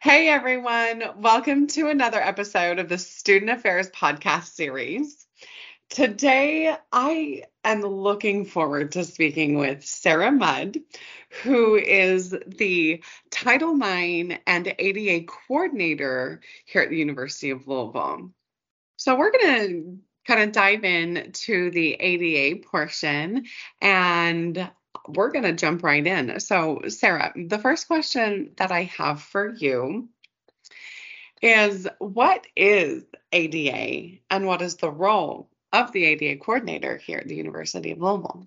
Hey everyone, welcome to another episode of the Student Affairs podcast series. Today, I am looking forward to speaking with Sarah Mudd, who is the Title IX and ADA coordinator here at the University of Louisville. So, we're going to kind of dive in to the ADA portion and we're going to jump right in. So, Sarah, the first question that I have for you is what is ADA and what is the role of the ADA coordinator here at the University of Louisville?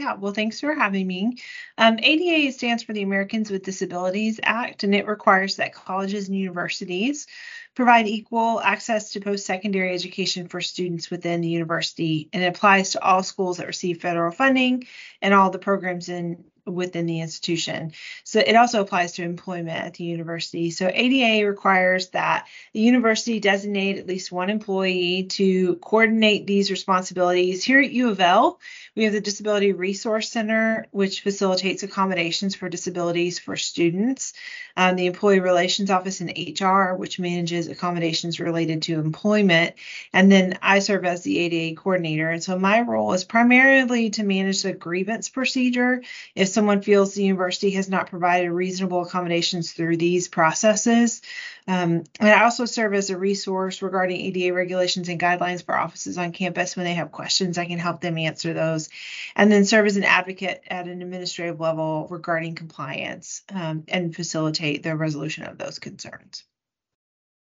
Yeah, well, thanks for having me. Um, ADA stands for the Americans with Disabilities Act, and it requires that colleges and universities provide equal access to post secondary education for students within the university. And it applies to all schools that receive federal funding and all the programs in within the institution. So it also applies to employment at the university. So ADA requires that the university designate at least one employee to coordinate these responsibilities. Here at U of L, we have the Disability Resource Center, which facilitates accommodations for disabilities for students, um, the Employee Relations Office in HR, which manages accommodations related to employment, and then I serve as the ADA coordinator. And so my role is primarily to manage the grievance procedure if someone feels the university has not provided reasonable accommodations through these processes. Um, and I also serve as a resource regarding ADA regulations and guidelines for offices on campus. When they have questions, I can help them answer those. And then serve as an advocate at an administrative level regarding compliance um, and facilitate the resolution of those concerns.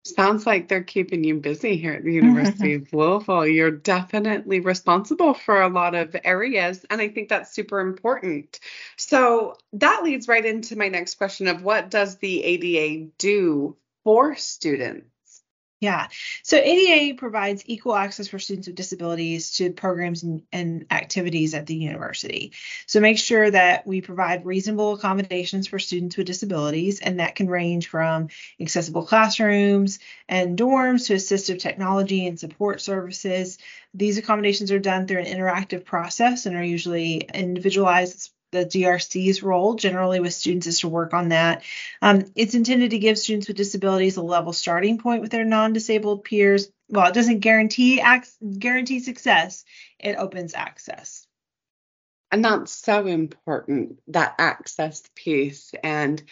Sounds like they're keeping you busy here at the University mm-hmm. of Louisville. You're definitely responsible for a lot of areas, and I think that's super important. So that leads right into my next question of what does the ADA do for students? Yeah. So ADA provides equal access for students with disabilities to programs and, activities at the university. So make sure that we provide reasonable accommodations for students with disabilities, and that can range from accessible classrooms and dorms to assistive technology and support services. These accommodations are done through an interactive process and are usually individualized the DRC's role generally with students is to work on that. Um, it's intended to give students with disabilities a level starting point with their non-disabled peers. Well, it doesn't guarantee ac- guarantee success. It opens access. And that's so important, that access piece. And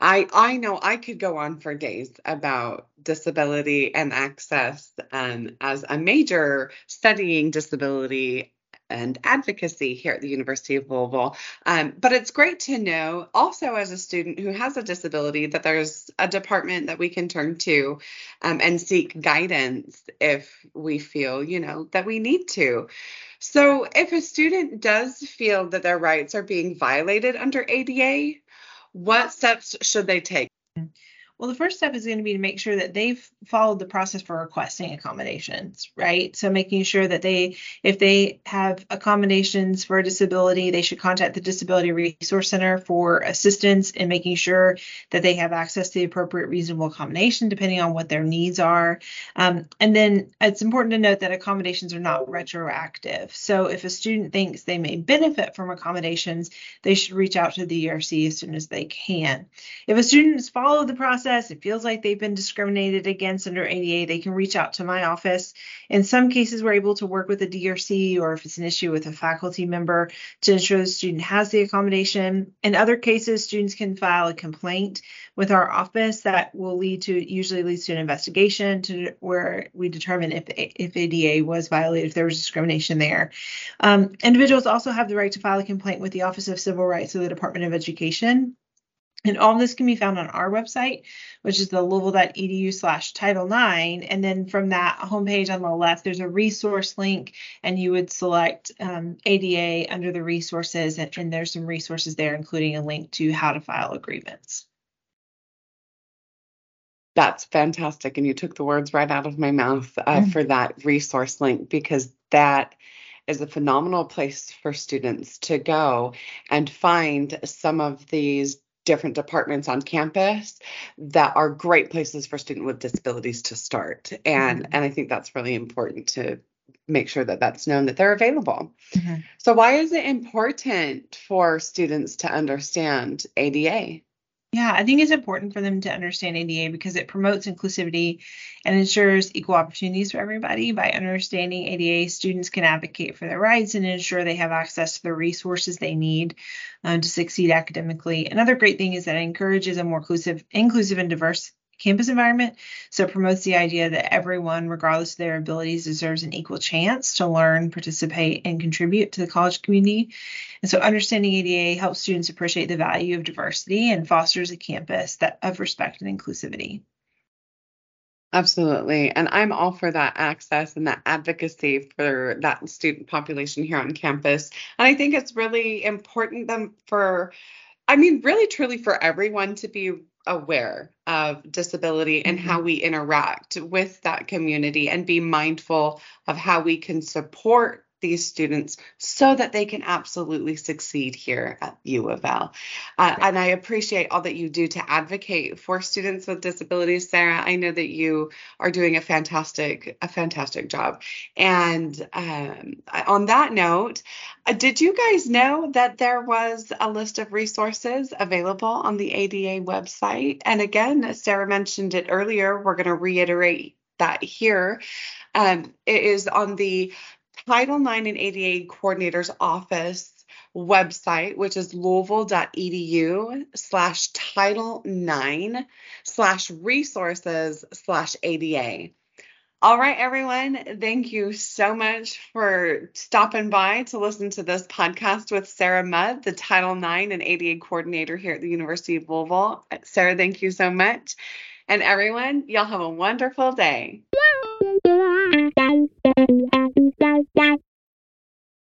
I I know I could go on for days about disability and access And as a major studying disability and advocacy here at the University of Louisville. Um, but it's great to know also as a student who has a disability that there's a department that we can turn to um, and seek guidance if we feel, you know, that we need to. So if a student does feel that their rights are being violated under ADA, what steps should they take? Well, the first step is going to be to make sure that they've followed the process for requesting accommodations, right? So making sure that they, if they have accommodations for a disability, they should contact the Disability Resource Center for assistance in making sure that they have access to the appropriate reasonable accommodation depending on what their needs are. Um, and then it's important to note that accommodations are not retroactive. So if a student thinks they may benefit from accommodations, they should reach out to the DRC as soon as they can. If a student has followed the process, process, it feels like they've been discriminated against under ADA, they can reach out to my office. In some cases, we're able to work with a DRC or if it's an issue with a faculty member to ensure the student has the accommodation. In other cases, students can file a complaint with our office that will lead to usually leads to an investigation to where we determine if if ADA was violated, if there was discrimination there. Um, individuals also have the right to file a complaint with the Office of Civil Rights of the Department of Education. And all of this can be found on our website, which is the louisville.edu slash title nine. And then from that homepage on the left, there's a resource link, and you would select um, ADA under the resources. And, and there's some resources there, including a link to how to file agreements. That's fantastic. And you took the words right out of my mouth uh, mm-hmm. for that resource link because that is a phenomenal place for students to go and find some of these different departments on campus that are great places for students with disabilities to start and mm-hmm. and i think that's really important to make sure that that's known that they're available mm-hmm. so why is it important for students to understand ada Yeah, I think it's important for them to understand ADA because it promotes inclusivity and ensures equal opportunities for everybody. By understanding ADA, students can advocate for their rights and ensure they have access to the resources they need um, to succeed academically. Another great thing is that it encourages a more inclusive, inclusive and diverse campus environment. So it promotes the idea that everyone, regardless of their abilities, deserves an equal chance to learn, participate, and contribute to the college community. And so understanding ADA helps students appreciate the value of diversity and fosters a campus that of respect and inclusivity. Absolutely. And I'm all for that access and that advocacy for that student population here on campus. And I think it's really important them for I mean, really truly for everyone to be aware of disability and mm-hmm. how we interact with that community and be mindful of how we can support these students so that they can absolutely succeed here at U of L. Uh, and I appreciate all that you do to advocate for students with disabilities, Sarah. I know that you are doing a fantastic, a fantastic job. And um, on that note, uh, did you guys know that there was a list of resources available on the ADA website? And again, Sarah mentioned it earlier. We're going to reiterate that here. Um, it is on the Title IX and ADA Coordinator's Office website, which is louisville.edu slash title nine slash resources slash ADA. All right, everyone. Thank you so much for stopping by to listen to this podcast with Sarah Mudd, the Title IX and ADA coordinator here at the University of Louisville. Sarah, thank you so much. And everyone, y'all have a wonderful day.